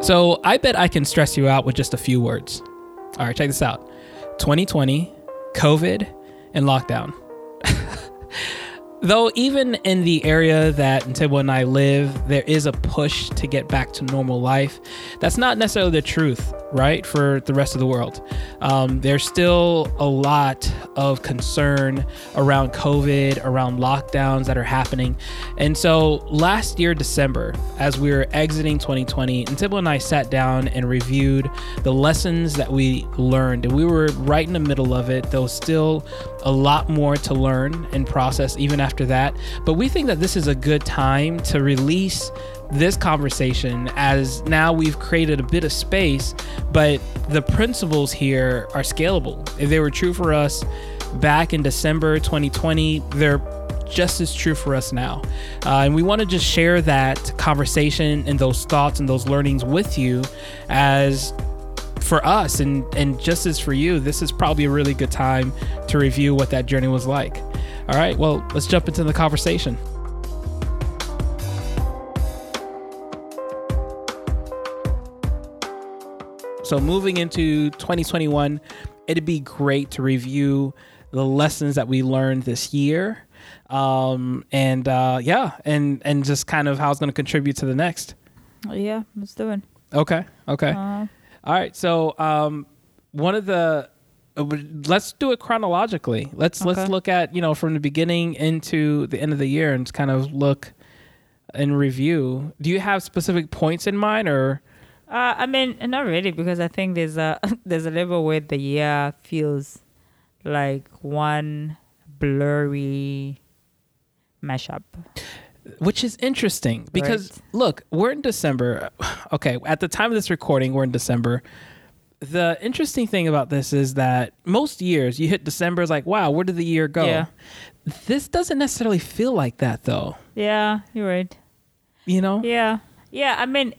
So I bet I can stress you out with just a few words. All right, check this out 2020, COVID, and lockdown. Though, even in the area that Ntebo and I live, there is a push to get back to normal life. That's not necessarily the truth, right? For the rest of the world. Um, there's still a lot of concern around COVID, around lockdowns that are happening. And so, last year, December, as we were exiting 2020, and Ntebo and I sat down and reviewed the lessons that we learned. And we were right in the middle of it. There was still a lot more to learn and process even after that. But we think that this is a good time to release this conversation as now we've created a bit of space, but the principles here are scalable. If they were true for us back in December 2020, they're just as true for us now. Uh, and we want to just share that conversation and those thoughts and those learnings with you as for us and and just as for you this is probably a really good time to review what that journey was like all right well let's jump into the conversation so moving into 2021 it'd be great to review the lessons that we learned this year um, and uh, yeah and and just kind of how it's going to contribute to the next Yeah, let's do it. okay okay Uh, all right. So, um, one of the uh, let's do it chronologically. Let's let's look at you know from the beginning into the end of the year and just kind of look and review. Do you have specific points in mind, or uh, I mean, not really, because I think there's a there's a level where the year feels like one blurry mashup. which is interesting because Right. look, we're in December. Okay, at the time of this recording, we're in December. The interesting thing about this is that most years you hit December, it's like, wow, where did the year go? Yeah. This doesn't necessarily feel like that though. Yeah, you're right. You know? Yeah. Yeah, I mean,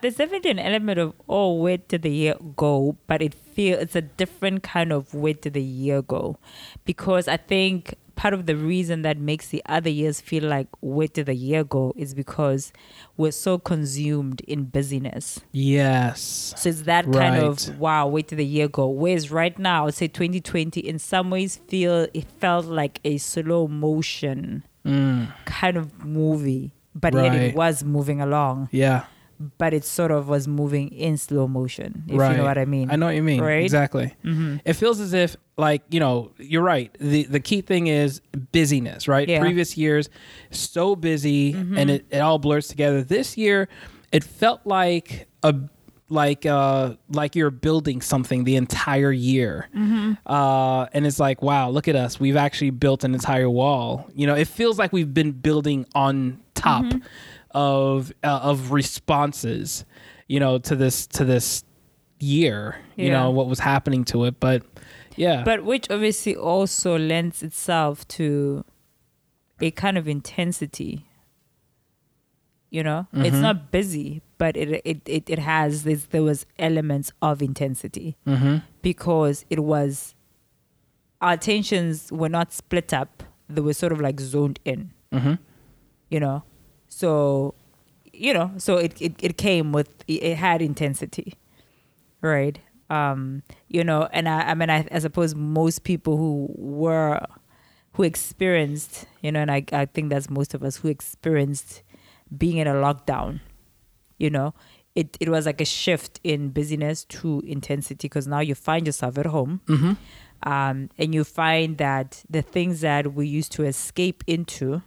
there's definitely an element of oh, where did the year go? But it feel it's a different kind of where did the year go, because I think part of the reason that makes the other years feel like where did the year go is because we're so consumed in busyness. Yes. So it's that kind of wow, where did the year go? Whereas right now, I would say 2020 in some ways feel it felt like a slow motion Mm, kind of movie, but yet it was moving along yeah. but it sort of was moving in slow motion, if right. you know what I mean. I know what you mean. Right? Exactly. hmm It feels as if, like, you know, you're right. The the key thing is busyness, right? Yeah. Previous years, so busy and it, it all blurs together. This year, it felt like a like uh like you're building something the entire year. Uh and it's like wow look at us. We've actually built an entire wall. You know it feels like we've been building on top of uh, of responses you know to this to this year you know what was happening to it. But yeah. But which obviously also lends itself to a kind of intensity. You know, Mm-hmm. it's not busy, but it it it, it has this. There was elements of intensity mm-hmm. because it was our tensions were not split up; they were sort of like zoned in. Mm-hmm. you know so you know so it it, it came with it had intensity right um you know and i i mean i, I suppose most people who were who experienced you know and i i think that's most of us who experienced being in a lockdown you know it it was like a shift in busyness to intensity because now you find yourself at home Mm-hmm. um, and you find that the things that we used to escape into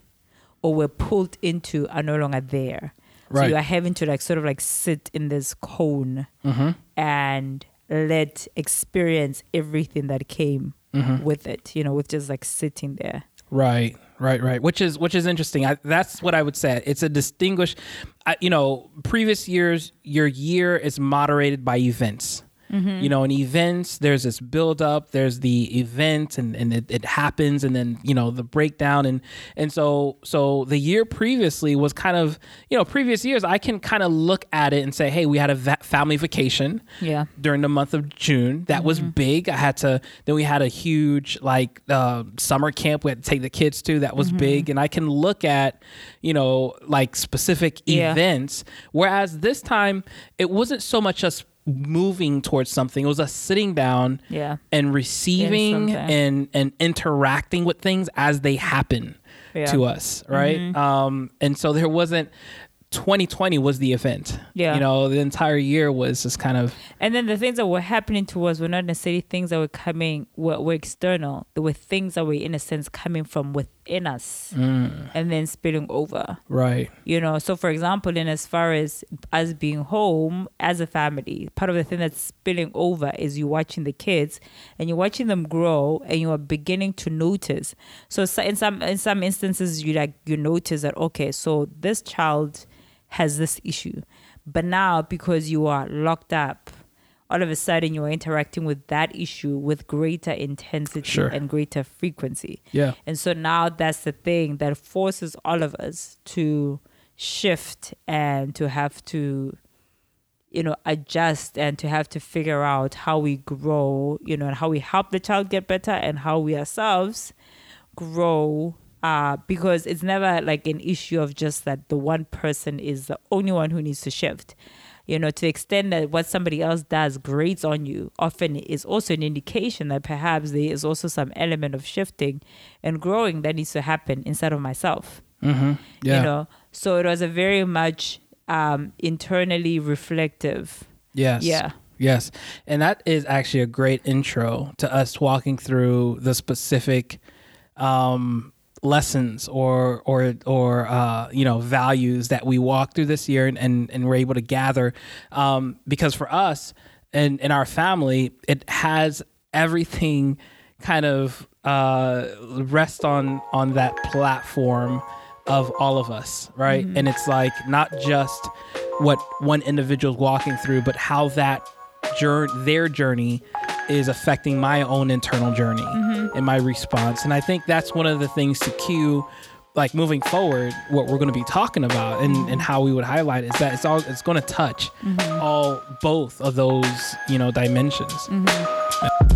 or were pulled into are no longer there. So you are having to like sort of like sit in this cone Mm-hmm. and let experience everything that came Mm-hmm. with it, you know, with just like sitting there. Right, right, right. Which is which is interesting. I, that's what I would say. It's a distinguished. I, you know, previous years, your year is moderated by events. Mm-hmm. You know, in events, there's this build up, there's the event and, and it, it happens and then, you know, the breakdown and and so so the year previously was kind of, you know, previous years I can kind of look at it and say, "Hey, we had a va- family vacation." Yeah. during the month of June. That was mm-hmm. big. I had to. Then we had a huge like uh, summer camp. We had to take the kids to. That was big. Mm-hmm. And I can look at, you know, like specific Yeah. events. Whereas this time, it wasn't so much us moving towards something. It was us sitting down Yeah. and receiving and and interacting with things as they happen Yeah. to us, right? Um, and so there wasn't. 2020 was the event. Yeah. You know, the entire year was just kind of And then the things that were happening to us were not necessarily things that were coming were, were external. They were things that were in a sense coming from within us Mm. and then spilling over. right. You know, so for example, in as far as us being home as a family, part of the thing that's spilling over is you watching the kids and you're watching them grow and you are beginning to notice. So so- in some in some instances you like you notice that okay, so this child has this issue. But now because you are locked up, all of a sudden you are interacting with that issue with greater intensity Sure. and greater frequency. Yeah. And so now that's the thing that forces all of us to shift and to have to, you know, adjust and to have to figure out how we grow, you know, and how we help the child get better and how we ourselves grow. Uh, because it's never like an issue of just that the one person is the only one who needs to shift you know, to the extent that what somebody else does grates on you, often is also an indication that perhaps there is also some element of shifting and growing that needs to happen inside of myself. Mm-hmm. Yeah. You know, so it was a very much um, internally reflective. yes. Yeah. Yes. And that is actually a great intro to us walking through the specific um, lessons or or or uh, you know values that we walked through this year and and, and we're able to gather. Um, because for us and in our family it has everything kind of uh, rest on on that platform of all of us right? And it's like not just what one individual's walking through but how that journey their journey is affecting my own internal journey and my response. And I think that's one of the things to cue, like moving forward, what we're going to be talking about and, mm-hmm. and how we would highlight is that it's all it's going to touch mm-hmm. all both of those you know dimensions. Mm-hmm.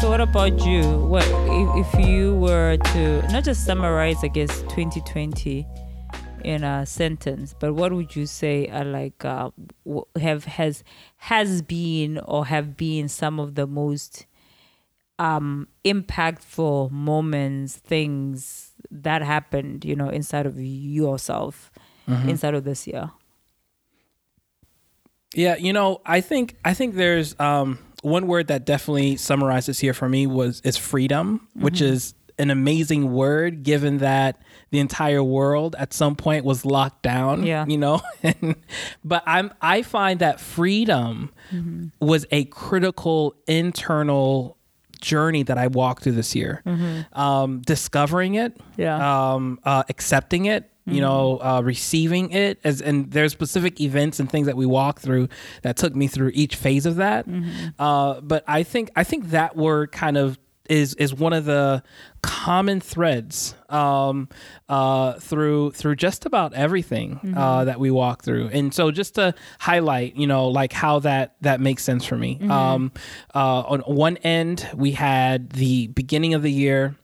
So, what about you? What if, if you were to not just summarize, I guess, 2020 in a sentence, but what would you say are like uh, have has has been or have been some of the most um, impactful moments, things that happened, you know, inside of yourself, inside of this year? Yeah, you know, I think I think there's um, one word that definitely summarizes here for me was is freedom, which is an amazing word given that the entire world at some point was locked down. Yeah. you know, but I'm I find that freedom was a critical internal journey that I walked through this year. Um, discovering it, Yeah. um, uh, accepting it, you know, uh, receiving it, as and there's specific events and things that we walk through that took me through each phase of that. Uh, but I think I think that word kind of is is one of the common threads um, uh, through through just about everything uh, that we walk through. And so just to highlight, you know, like how that that makes sense for me. Um, uh, on one end, we had the beginning of the year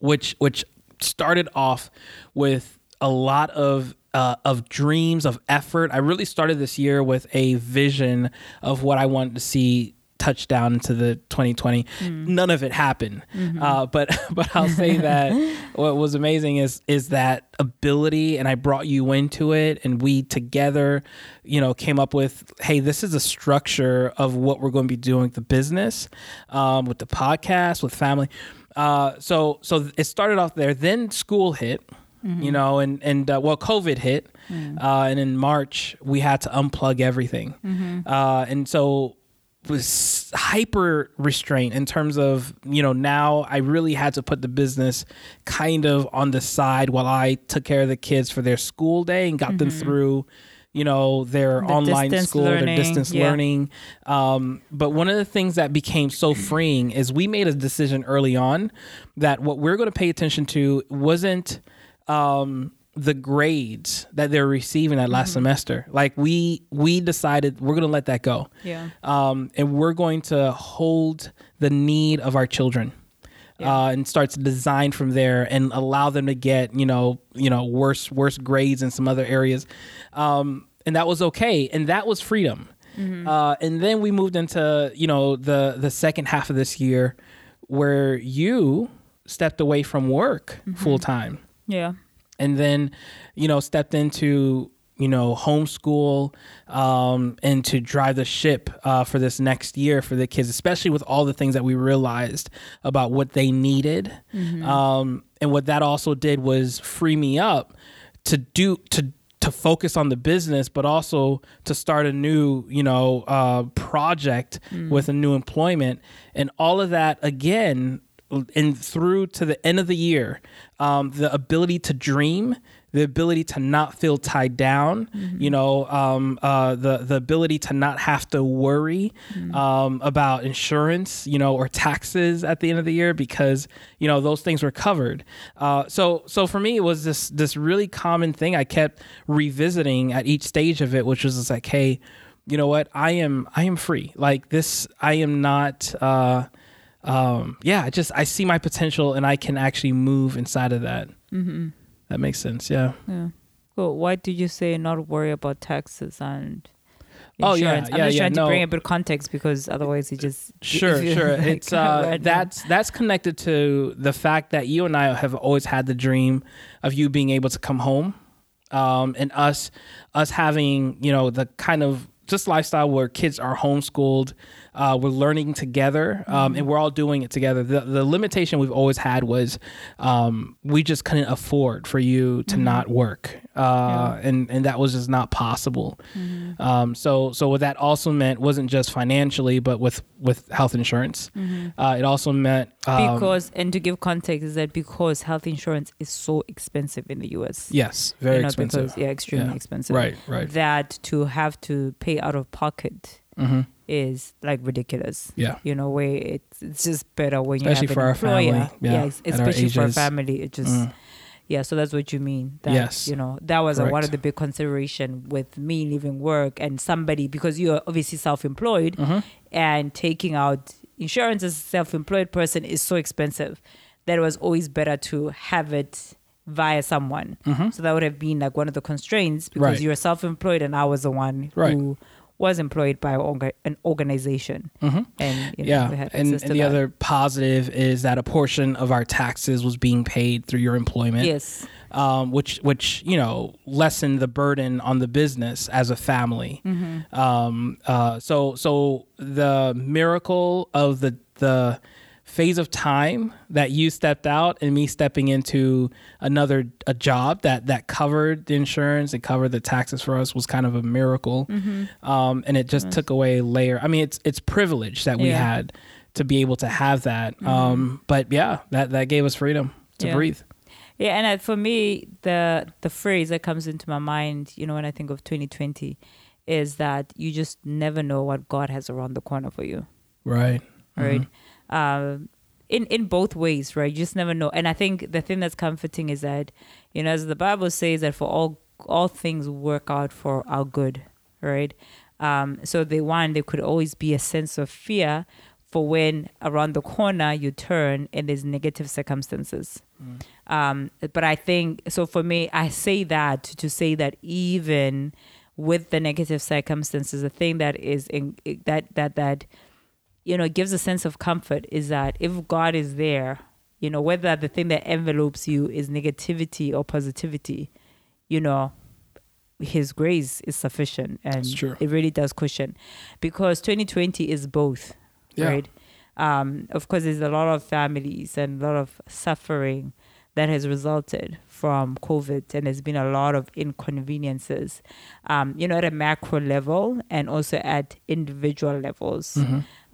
which which started off with a lot of uh, of dreams of effort. I really started this year with a vision of what I wanted to see touch down into the 2020. None of it happened, uh, but but I'll say that what was amazing is is that ability, and I brought you into it, and we together, you know, came up with, hey, this is a structure of what we're going to be doing with the business, um, with the podcast, with family. Uh, so so it started off there. Then school hit, you know, and and uh, well, COVID hit, uh, and in March we had to unplug everything, uh, and so was hyper restraint in terms of you know now I really had to put the business kind of on the side while I took care of the kids for their school day and got them through you know their Mm-hmm. The online school learning, their distance yeah. learning. Um, but one of the things that became so freeing is we made a decision early on that what we're going to pay attention to wasn't um, the grades that they're receiving that Mm-hmm. last semester. Like we we decided we're to let that go. Yeah. Um, and we're going to hold the need of our children. Uh, and start to design from there and allow them to get you know you know worse worse grades in some other areas, um, and that was okay and that was freedom. Uh, and then we moved into you know the the second half of this year, where you stepped away from work full time Yeah. and then you know stepped into you know homeschool um, and to drive the ship uh, for this next year for the kids especially with all the things that we realized about what they needed. Um, and what that also did was free me up to do to to focus on the business but also to start a new you know uh, project with a new employment. And all of that again and through to the end of the year, um, the ability to dream, the ability to not feel tied down, you know, um, uh, the the ability to not have to worry um, about insurance, you know, or taxes at the end of the year because you know those things were covered. Uh, so so for me, it was this this really common thing I kept revisiting at each stage of it, which was just like, hey, you know what, I am I am free. Like this, I am not. Uh, um, yeah, I just I see my potential and I can actually move inside of that. Mm-hmm. That makes sense. Yeah. Yeah. Well, why did you say not worry about taxes and Oh, yeah, insurance? I'm yeah, just yeah, trying to bring a bit of context because otherwise it just Sure, you- sure. like, It's uh, that's that's connected to the fact that you and I have always had the dream of you being able to come home, um, and us us having you know the kind of just lifestyle where kids are homeschooled, uh, we're learning together, um, and we're all doing it together. The the limitation we've always had was um, we just couldn't afford for you to not work, uh, and and that was just not possible. Um, so so what that also meant wasn't just financially, but with with health insurance. Uh, it also meant um, because and to give context is that because health insurance is so expensive in the US. yes, very you know, expensive. Because, yeah, extremely Yeah. expensive. Right, right. That to have to pay out of pocket hmm is like ridiculous. Yeah. You know, where it's it's just better when Especially you have for an employer. family, yeah, our especially for a family. It just Mm. yeah. So that's what you mean. That, Yes. You know, that was a, one of the big consideration with me leaving work and somebody because you're obviously self-employed Mhm. and taking out insurance as a self-employed person is so expensive that it was always better to have it via someone. So that would have been like one of the constraints because Mm-hmm. Right. you're self-employed and I was the one Right. who was employed by an organization. Mhm. And you know, Yeah, and, and the that. other positive is that a portion of our taxes was being paid through your employment. yes, um, which which you know lessened the burden on the business as a family. Mm-hmm. Um, uh, so so the miracle of the the phase of time that you stepped out and me stepping into another a job that that covered the insurance and covered the taxes for us was kind of a miracle. Mm-hmm. Um, and it just took away a layer. I mean, it's it's privilege that we Yeah. Mm-hmm. had to be able to have that. Um, but yeah, that that gave us freedom to Yeah. breathe. Yeah, and uh, for me, the the phrase that comes into my mind, you know, when I think of 2020, is that you just never know what God has around the corner for you, Right. right? Um, in in both ways, right? You just never know. And I think the thing that's comforting is that, you know, as the Bible says that for all all things work out for our good, right? Um, so the one there could always be a sense of fear for when around the corner you turn and there's negative circumstances. Um, but I think so for me, I say that to say that even with the negative circumstances, the thing that is in that that that you know it gives a sense of comfort is that if God is there, you know whether the thing that envelopes you is negativity or positivity, you know his grace is sufficient and it really does cushion because 2020 is both Yeah. right um, of course there's a lot of families and a lot of suffering that has resulted from COVID, and there's been a lot of inconveniences, um, you know, at a macro level and also at individual levels.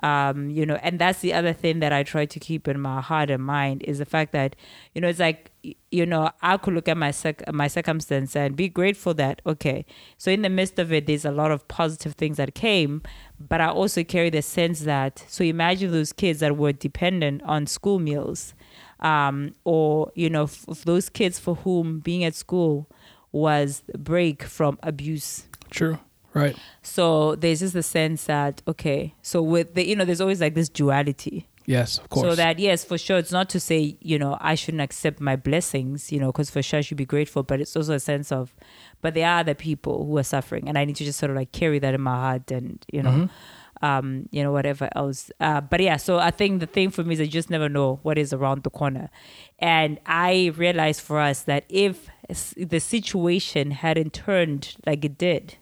Um, you know, and that's the other thing that I try to keep in my heart and mind is the fact that, you know, it's like, you know, I could look at my my circumstance and be grateful that okay, so in the midst of it, there's a lot of positive things that came, but I also carry the sense that so imagine those kids that were dependent on school meals, um, or you know, f- those kids for whom being at school was a break from abuse. True. Right. So there's just the sense that okay, so with the you know, there's always like this duality. Yes, of course. So that yes, for sure, it's not to say you know I shouldn't accept my blessings, you know, because for sure I should be grateful, but it's also a sense of, but there are other people who are suffering, and I need to just sort of like carry that in my heart, and you know, Mm-hmm. um, you know, whatever else. Uh, but yeah, so I think the thing for me is I just never know what is around the corner, and I realized for us that if the situation hadn't turned like it did,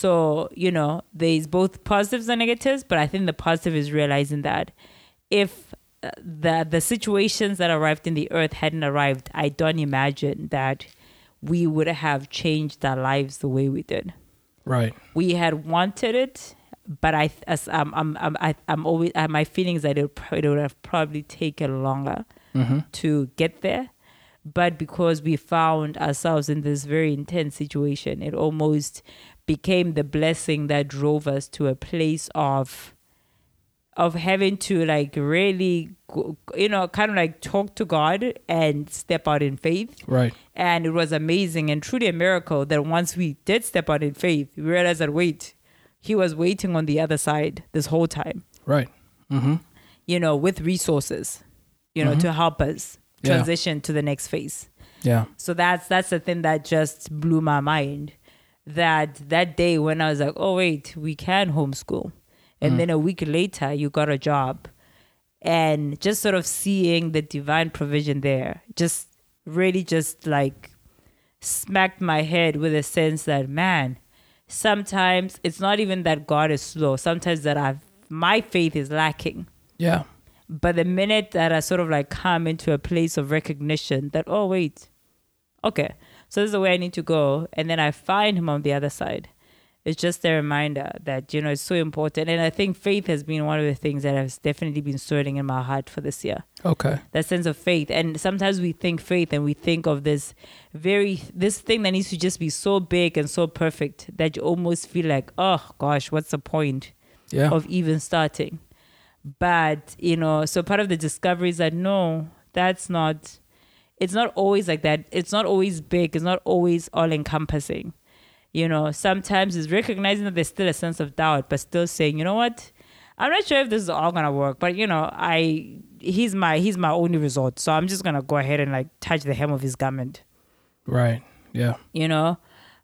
so, you know, there's both positives and negatives, but I think the positive is realizing that if uh, the the situations that arrived in the earth hadn't arrived, I don't imagine that we would have changed our lives the way we did. right. We had wanted it, but I as I'm I'm I'm I, I'm always I, my feelings that it, it would have probably taken longer Mm-hmm. to get there. But because we found ourselves in this very intense situation, it almost became the blessing that drove us to a place of of having to like really you know kind of like talk to God and step out in faith Right. and it was amazing and truly a miracle that once we did step out in faith we realized that wait he was waiting on the other side this whole time Right. Mm-hmm. you know with resources you know Mhm. to help us Yeah. transition to the next phase Yeah. so that's that's the thing that just blew my mind that that day when i was like oh wait we can homeschool and Mm. then a week later you got a job and just sort of seeing the divine provision there just really just like smacked my head with a sense that man sometimes it's not even that god is slow sometimes that i've my faith is lacking Yeah. but the minute that I sort of like come into a place of recognition that, oh, wait, okay, so this is the way I need to go. And then I find him on the other side. It's just a reminder that, you know, it's so important. And I think faith has been one of the things that has definitely been stirring in my heart for this year. Okay. That sense of faith. And sometimes we think faith and we think of this very, this thing that needs to just be so big and so perfect that you almost feel like, oh gosh, what's the point? Yeah. of even starting. But, you know, so part of the discovery is that no, that's not, it's not always like that. It's not always big. It's not always all encompassing. You know, sometimes it's recognizing that there's still a sense of doubt, but still saying, you know what? I'm not sure if this is all gonna work, but you know, I he's my he's my only resort. So I'm just gonna go ahead and like touch the hem of his garment Right. Yeah. you know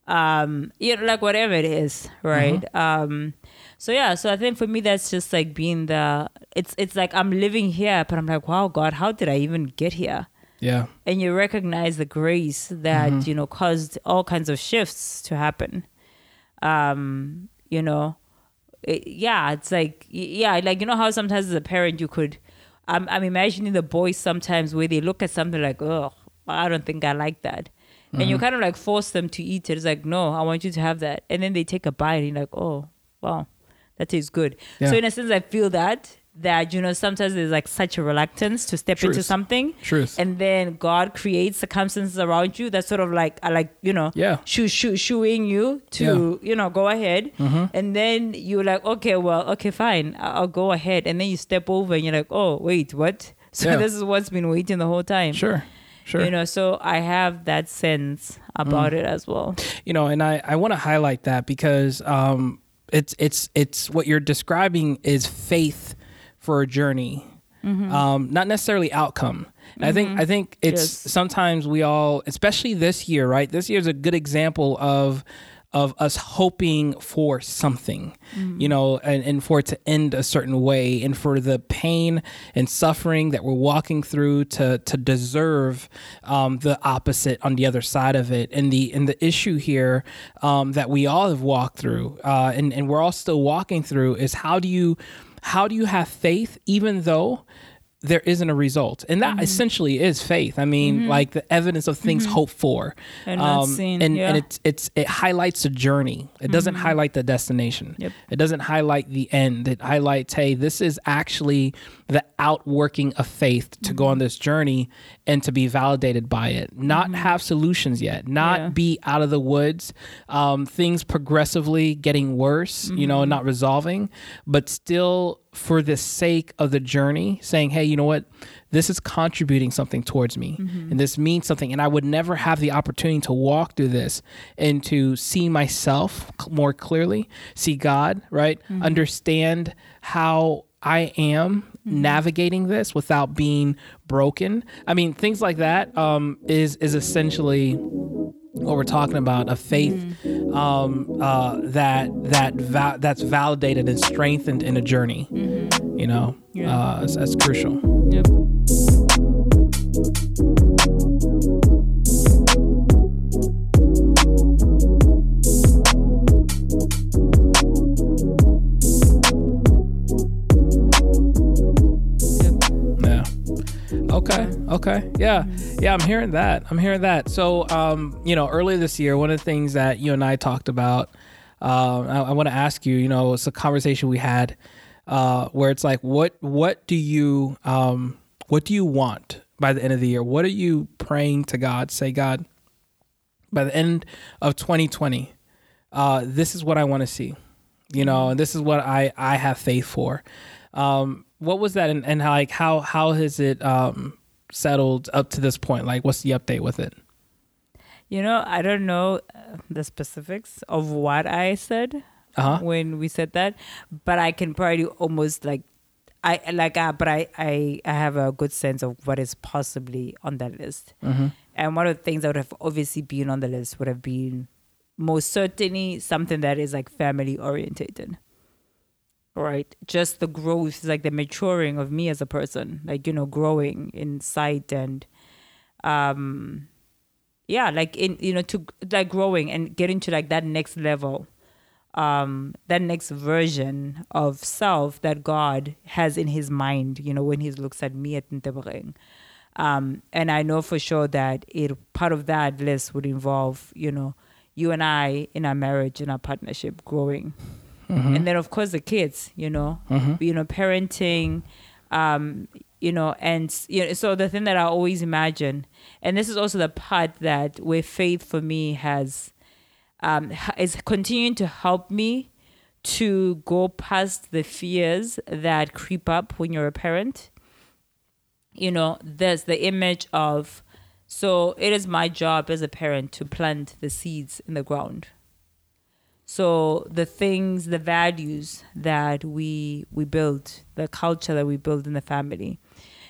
um you know like whatever it is right um so yeah so i think for me that's just like being the it's it's like i'm living here but i'm like wow god how did i even get here Yeah. and you recognize the grace that you know caused all kinds of shifts to happen. Um you know it, yeah it's like yeah like you know how sometimes as a parent you could i'm, I'm imagining the boys sometimes where they look at something like oh i don't think i like that. And you kind of like force them to eat it. It's like no i want you to have that. And then they take a bite and you're like oh wow that tastes good. Yeah. so in a sense i feel that that you know sometimes there's like such a reluctance to step into something Truth. and then God creates circumstances around you that sort of like are like you know Yeah. shoo shoo shooing you to you know go ahead and then you're like okay well okay fine I'll go ahead and then you step over and you're like oh wait what so Yeah. this is what's been waiting the whole time Sure. Sure. you know so I have that sense about it as well you know and i i want to highlight that because um it's it's it's what you're describing is faith for a journey um not necessarily outcome. And i think i think it's Yes. sometimes we all especially this year right? This year is a good example of of us hoping for something you know and, and for it to end a certain way and for the pain and suffering that we're walking through to to deserve um, the opposite on the other side of it. And the and the issue here um, that we all have walked through uh, and, and we're all still walking through is how do you how do you have faith even though there isn't a result. And Mm-hmm. that essentially is faith. I mean mm-hmm. like the evidence of things mm-hmm. hoped for. And not um, seen, and, yeah. and it's it's it highlights the journey. It doesn't mm-hmm. highlight the destination. Yep. it doesn't highlight the end. It highlights hey this is actually the outworking of faith to go on this journey and to be validated by it. Not have solutions yet. Not Yeah. be out of the woods. Um, things progressively getting worse you know not resolving but still for the sake of the journey saying hey you know what? This is contributing something towards me mm-hmm. and this means something and i would never have the opportunity to walk through this and to see myself more clearly see god right? Mm-hmm. Understand how i am navigating this without being broken. I mean things like that um, is is essentially what we're talking about a faith um, uh, that that va- that's validated and strengthened in a journey you know Yeah. uh, that's, that's crucial. Yep. Okay. Okay. Yeah. Yeah. I'm hearing that. I'm hearing that. So, um, you know, earlier this year, one of the things that you and I talked about, um, I, I want to ask you. You know, it's a conversation we had uh, where it's like, what, what do you, um, what do you want by the end of the year? What are you praying to God? Say, God, by the end of 2020, uh, this is what I want to see. You know, and this is what I I have faith for. Um, what was that, and, and how like how how has it um, settled up to this point? Like, what's the update with it? You know, I don't know uh, the specifics of what I said Uh huh. when we said that, but I can probably almost like I like uh, but I, I I have a good sense of what is possibly on that list. Mm-hmm. And one of the things that would have obviously been on the list would have been most certainly something that is like family orientated. Right. Just the growth, like the maturing of me as a person, like, you know, growing in sight and um yeah, like in you know, to like growing and getting to like that next level, um, that next version of self that God has in his mind, you know, when he looks at me at Ntebering. Um, and I know for sure that it part of that list would involve, you know, you and I in our marriage, in our partnership growing. And then of course the kids, you know, you know, parenting, um, you know, and you know, so the thing that I always imagine, and this is also the part that where faith for me has um, is continuing to help me to go past the fears that creep up when you're a parent. You know, there's the image of, so it is my job as a parent to plant the seeds in the ground. So the things, the values that we we build, the culture that we build in the family,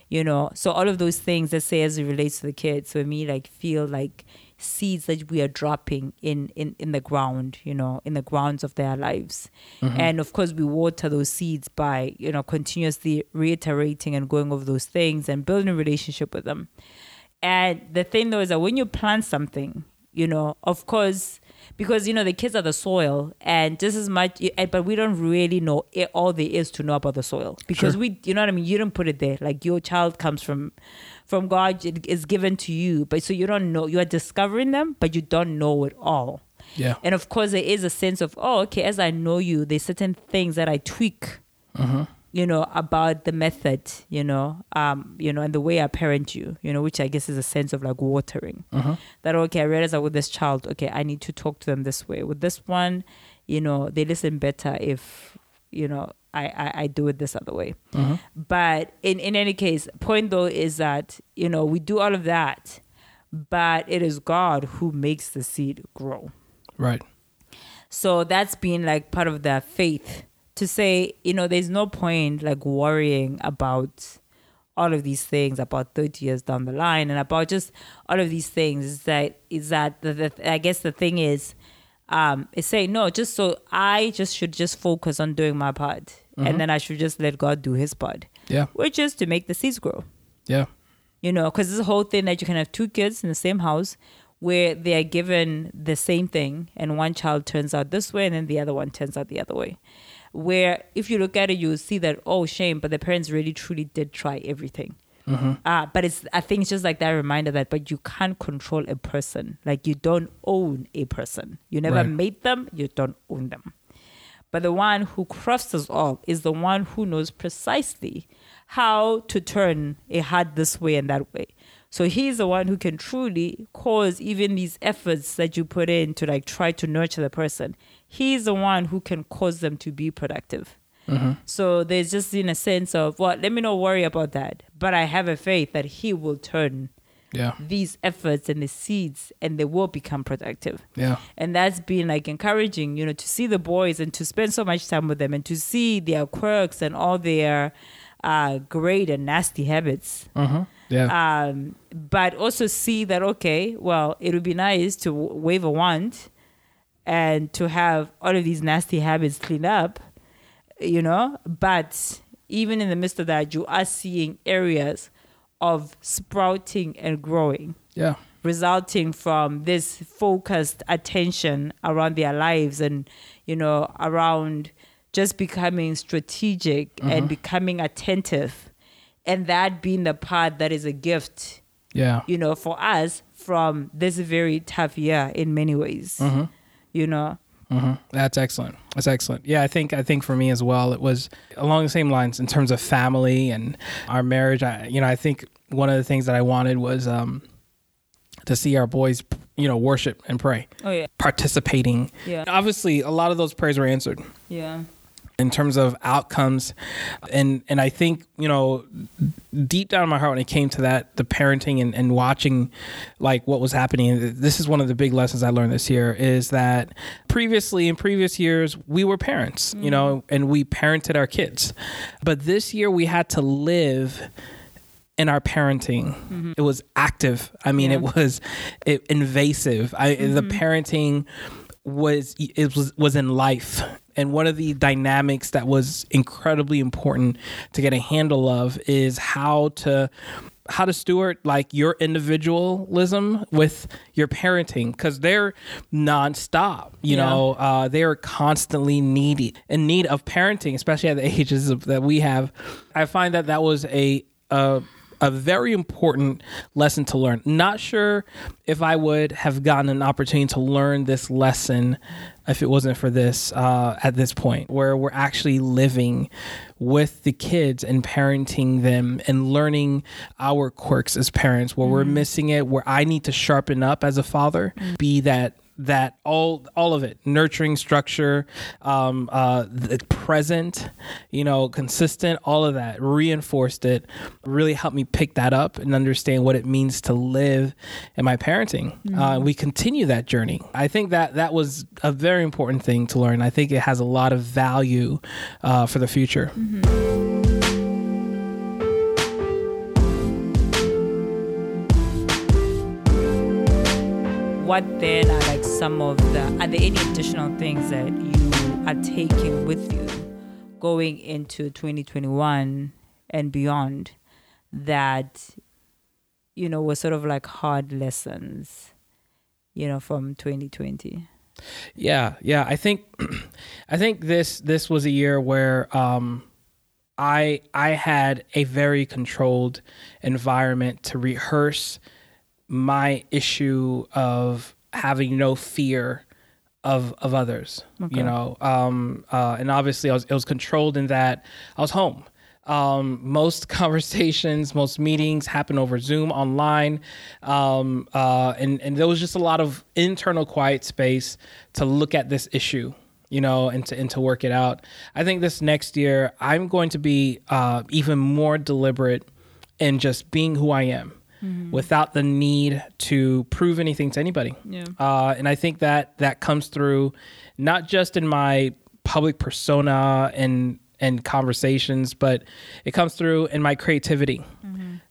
you know. So all of those things, let's say as it relates to the kids, for me, like feel like seeds that we are dropping in in in the ground, you know, in the grounds of their lives. Mm-hmm. And of course, we water those seeds by you know continuously reiterating and going over those things and building a relationship with them. And the thing though is that when you plant something, you know, of course, because you know the kids are the soil, and just as much, eh, but we don't really know it, all there is to know about the soil because Sure. we, you know what I mean. You don't put it there. Like your child comes from, from God, it is given to you, but so you don't know. You are discovering them, but you don't know it all. Yeah. And of course, there is a sense of, oh, okay, as I know you, there's certain things that I tweak, you know, about the method, you know, um, you know, and the way I parent you, you know, which I guess is a sense of like watering. That okay, I realize that with this child, okay, I need to talk to them this way. With this one, you know, they listen better if, you know, I, I, I do it this other way. But in, in any case, point though is that, you know, we do all of that, but it is God who makes the seed grow. Right. So that's been like part of their faith to say, you know, there's no point like worrying about all of these things about 30 years down the line and about just all of these things is that is that the, the, I guess the thing is um is saying no just so I just should just focus on doing my part and then I should just let God do his part Yeah. which is to make the seeds grow Yeah. you know because this whole thing that you can have two kids in the same house where they are given the same thing and one child turns out this way and then the other one turns out the other way. Where if you look at it, you'll see that, oh, shame, but the parents really truly did try everything. Uh, but it's I think it's just like that reminder that but you can't control a person. Like you don't own a person. You never Right. made them, you don't own them. But the one who crafts us all is the one who knows precisely how to turn a heart this way and that way. So he's the one who can truly cause even these efforts that you put in to like try to nurture the person. He's the one who can cause them to be productive. So there's just in a sense of, well, let me not worry about that. But I have a faith that he will turn Yeah. these efforts and the seeds and they will become productive Yeah. and that's been like encouraging you know to see the boys and to spend so much time with them and to see their quirks and all their uh, great and nasty habits Uh-huh. Yeah. um, but also see that okay well it would be nice to wave a wand and to have all of these nasty habits cleaned up you know but even in the midst of that you are seeing areas of sprouting and growing yeah. resulting from this focused attention around their lives and you know around just becoming strategic and becoming attentive and that being the part that is a gift Yeah. you know for us from this very tough year in many ways you know hmm That's excellent. That's excellent. Yeah, I think I think for me as well, it was along the same lines in terms of family and our marriage. I, you know, I think one of the things that I wanted was um, to see our boys, you know, worship and pray, oh yeah participating. Yeah. Obviously, a lot of those prayers were answered yeah in terms of outcomes, and and I think you know, deep down in my heart when it came to that, the parenting and, and watching, like what was happening. This is one of the big lessons I learned this year is that previously in previous years we were parents, you mm. know, and we parented our kids, but this year we had to live in our parenting. Mm-hmm. It was active. I mean it was it, invasive. I the mm-hmm. parenting was it was was in life and one of the dynamics that was incredibly important to get a handle of is how to how to steward like your individualism with your parenting because they're nonstop you Yeah. know uh, they're constantly needy in need of parenting especially at the ages of, that we have i find that that was a a a very important lesson to learn. Not sure if I would have gotten an opportunity to learn this lesson if it wasn't for this uh, at this point, where we're actually living with the kids and parenting them and learning our quirks as parents, where we're missing it, where I need to sharpen up as a father, be that that all all of it nurturing structure um uh the present you know consistent all of that reinforced it really helped me pick that up and understand what it means to live in my parenting. Uh, we continue that journey. I think that that was a very important thing to learn. I think it has a lot of value uh, for the future. What then are like some of the are there any additional things that you are taking with you going into 2021 and beyond that you know were sort of like hard lessons you know from 2020 Yeah, yeah. I think I think this this was a year where um I I had a very controlled environment to rehearse my issue of having no fear of of others. Okay. You know, um uh and obviously I was it was controlled in that I was home. Um, most conversations, most meetings happen over Zoom online, um, uh, and and there was just a lot of internal quiet space to look at this issue, you know, and to and to work it out. I think this next year I'm going to be uh, even more deliberate in just being who I am, without the need to prove anything to anybody. Yeah. Uh, and I think that that comes through not just in my public persona and and conversations, but it comes through in my creativity.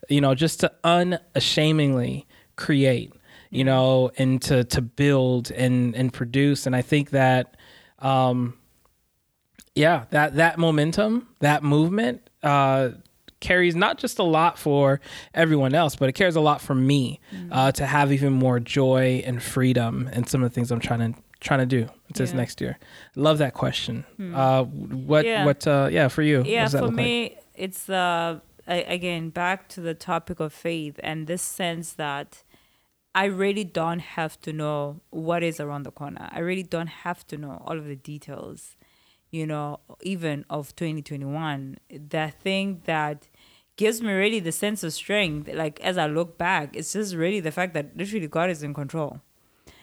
You know, just to unashamedly create, you know, and to to build and and produce. And I think that um yeah, that that momentum, that movement uh carries not just a lot for everyone else, but it cares a lot for me Mm. uh, to have even more joy and freedom and some of the things I'm trying to trying to do this Yeah. next year. Love that question. Uh, what Yeah. what uh, yeah for you? yeah what does that for look like? me it's uh I, again back to the topic of faith and this sense that i really don't have to know what is around the corner i really don't have to know all of the details you know even of 2021 that thing that gives me really the sense of strength like as i look back it's just really the fact that literally god is in control.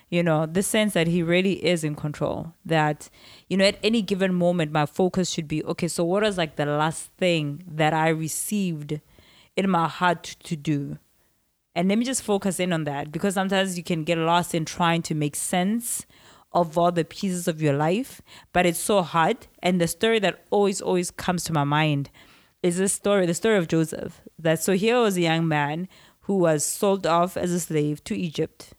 You know the sense that he really is in control that you know at any given moment my focus should be okay so what is like the last thing that i received in my heart to do? And let me just focus in on that because sometimes you can get lost in trying to make sense of all the pieces of your life but it's so hard and the story that always always comes to my mind is this story the story of joseph that so here was a young man who was sold off as a slave to egypt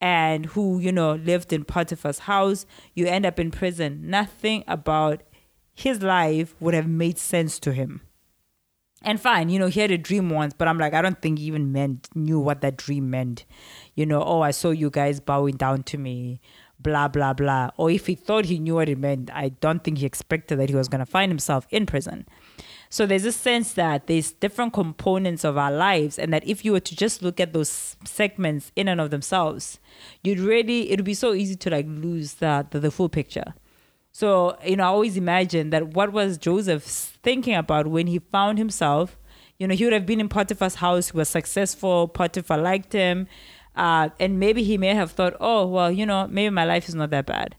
and who you know lived in Potiphar's house, you end up in prison. Nothing about his life would have made sense to him. And fine, you know, he had a dream once, but I'm like, I don't think he even meant knew what that dream meant. You know, oh, I saw you guys bowing down to me, blah blah blah. Or if he thought he knew what it meant, I don't think he expected that he was gonna find himself in prison. So there's a sense that there's different components of our lives, and that if you were to just look at those segments in and of themselves, you'd really it would be so easy to like lose the the, the full picture. So you know, I always imagine that what was Joseph thinking about when he found himself. You know, he would have been in Potiphar's house. He was successful. Potiphar liked him, uh, and maybe he may have thought, "Oh, well, you know, maybe my life is not that bad."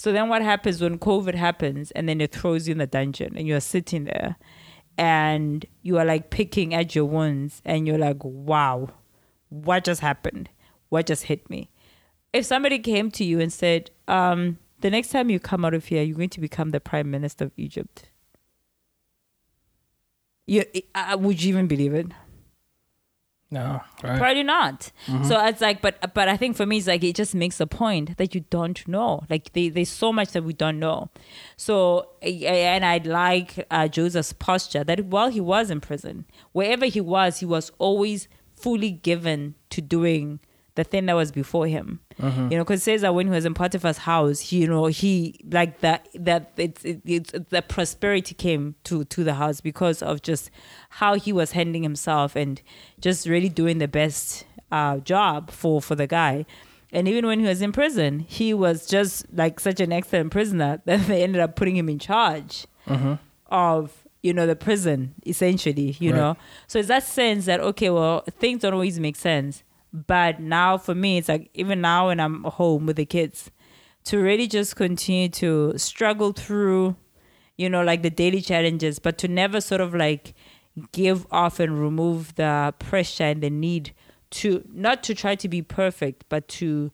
So then what happens when COVID happens and then it throws you in the dungeon and you're sitting there and you are like picking at your wounds and you're like, wow, what just happened? What just hit me? If somebody came to you and said, um, the next time you come out of here, you're going to become the prime minister of Egypt. You, uh, would you even believe it? No, right. Probably not. So it's like, but but I think for me, it's like it just makes a point that you don't know. Like they, there's so much that we don't know. So and I like uh, Joseph's posture that while he was in prison, wherever he was, he was always fully given to doing the thing that was before him. You know, because it says that when he was in Potiphar's house, he, you know, he like that that it's it, it's the prosperity came to to the house because of just how he was handling himself and just really doing the best uh, job for for the guy. And even when he was in prison, he was just like such an excellent prisoner that they ended up putting him in charge of you know the prison essentially you Right. know so it's that sense that okay well things don't always make sense but now for me it's like even now when i'm home with the kids to really just continue to struggle through you know like the daily challenges but to never sort of like give off and remove the pressure and the need to not to try to be perfect but to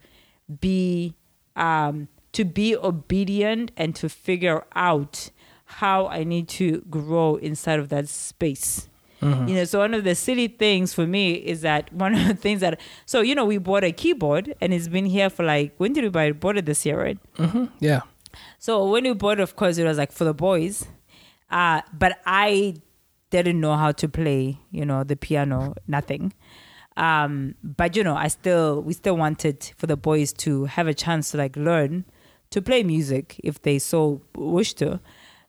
be um to be obedient and to figure out how I need to grow inside of that space. You know, so one of the silly things for me is that one of the things that so you know we bought a keyboard and it's been here for like when did we buy it? Bought it this year, right? Yeah. So when we bought it, of course, it was like for the boys. Uh, but I didn't know how to play, you know, the piano, nothing. Um, but you know, I still we still wanted for the boys to have a chance to like learn to play music if they so wish to.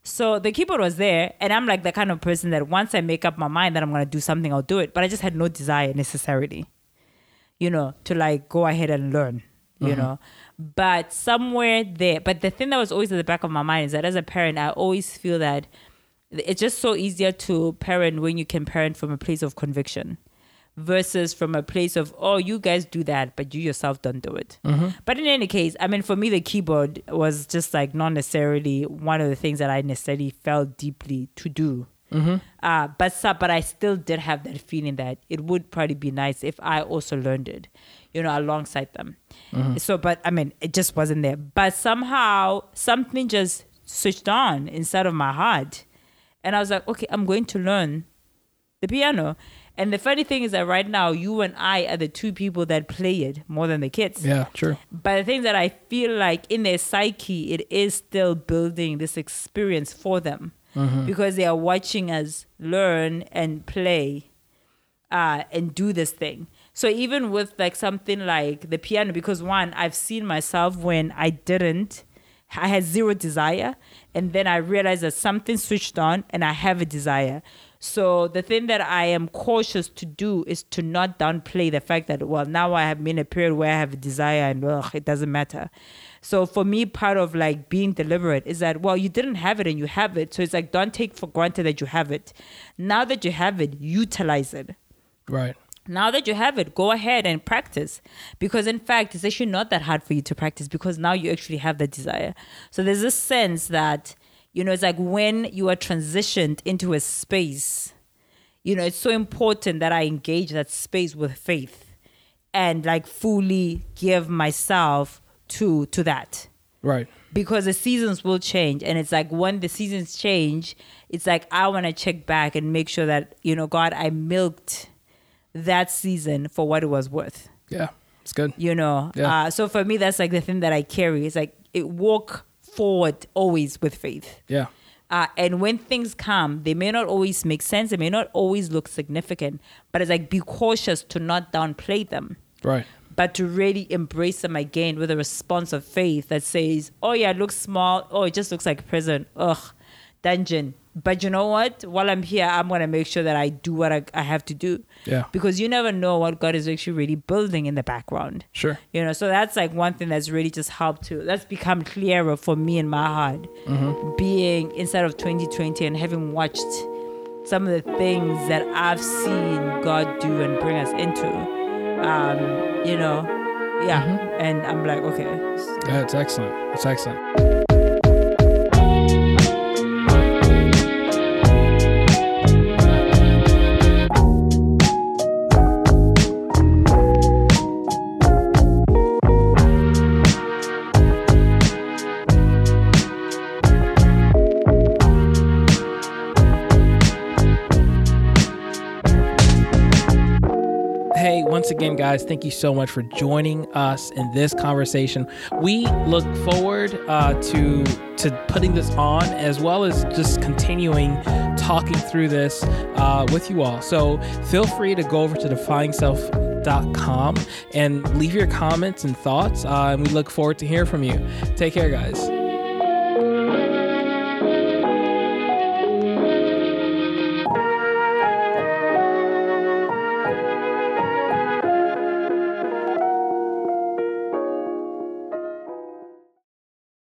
So the keyboard was there, and I'm like the kind of person that once I make up my mind that I'm gonna do something, I'll do it. But I just had no desire necessarily you know, to like go ahead and learn, you mm-hmm. know. But somewhere there, but the thing that was always at the back of my mind is that as a parent, I always feel that it's just so easier to parent when you can parent from a place of conviction versus from a place of, oh, you guys do that, but you yourself don't do it. Mm-hmm. But in any case, I mean, for me, the keyboard was just like not necessarily one of the things that I necessarily felt deeply to do. Mm-hmm. Uh, but but I still did have that feeling that it would probably be nice if I also learned it, you know, alongside them. Mm-hmm. So, but I mean, it just wasn't there. But somehow something just switched on inside of my heart, and I was like, okay, I'm going to learn the piano. And the funny thing is that right now, you and I are the two people that play it more than the kids. Yeah. True. But the thing that I feel like in their psyche, it is still building this experience for them. because they are watching us learn and play uh, and do this thing. So even with like something like the piano, because one, I've seen myself when I didn't, I had zero desire, and then I realized that something switched on and I have a desire. So the thing that I am cautious to do is to not downplay the fact that well now I have been a period where I have a desire and ugh, it doesn't matter. So for me, part of like being deliberate is that well you didn't have it and you have it. So it's like don't take for granted that you have it. Now that you have it, utilize it Right. now that you have it, go ahead and practice. Because in fact, it's actually not that hard for you to practice because now you actually have the desire. So there's a sense that, you know, it's like when you are transitioned into a space, you know, it's so important that I engage that space with faith and like fully give myself to to that Right. because the seasons will change and it's like when the seasons change it's like i want to check back and make sure that you know god i milked that season for what it was worth Yeah. It's good. you know Yeah. uh, so for me that's like the thing that i carry it's like it walk forward always with faith Yeah. uh, and when things come, they may not always make sense. They may not always look significant, but it's like be cautious to not downplay them Right. but to really embrace them again with a response of faith that says, "Oh yeah, it looks small. Oh, it just looks like prison. Ugh, dungeon." But you know what? While I'm here, I'm gonna make sure that I do what I, I have to do. Yeah. Because you never know what God is actually really building in the background. Sure. You know, so that's like one thing that's really just helped to that's become clearer for me in my heart, being inside of 2020 and having watched some of the things that I've seen God do and bring us into. Um, you know, yeah, and I'm like, okay, Yeah, it's excellent. It's excellent. Thank you so much for joining us in this conversation. We look forward uh, to to putting this on, as well as just continuing talking through this uh, with you all. So feel free to go over to defyingself.com and leave your comments and thoughts, uh, and we look forward to hearing from you. Take care, guys.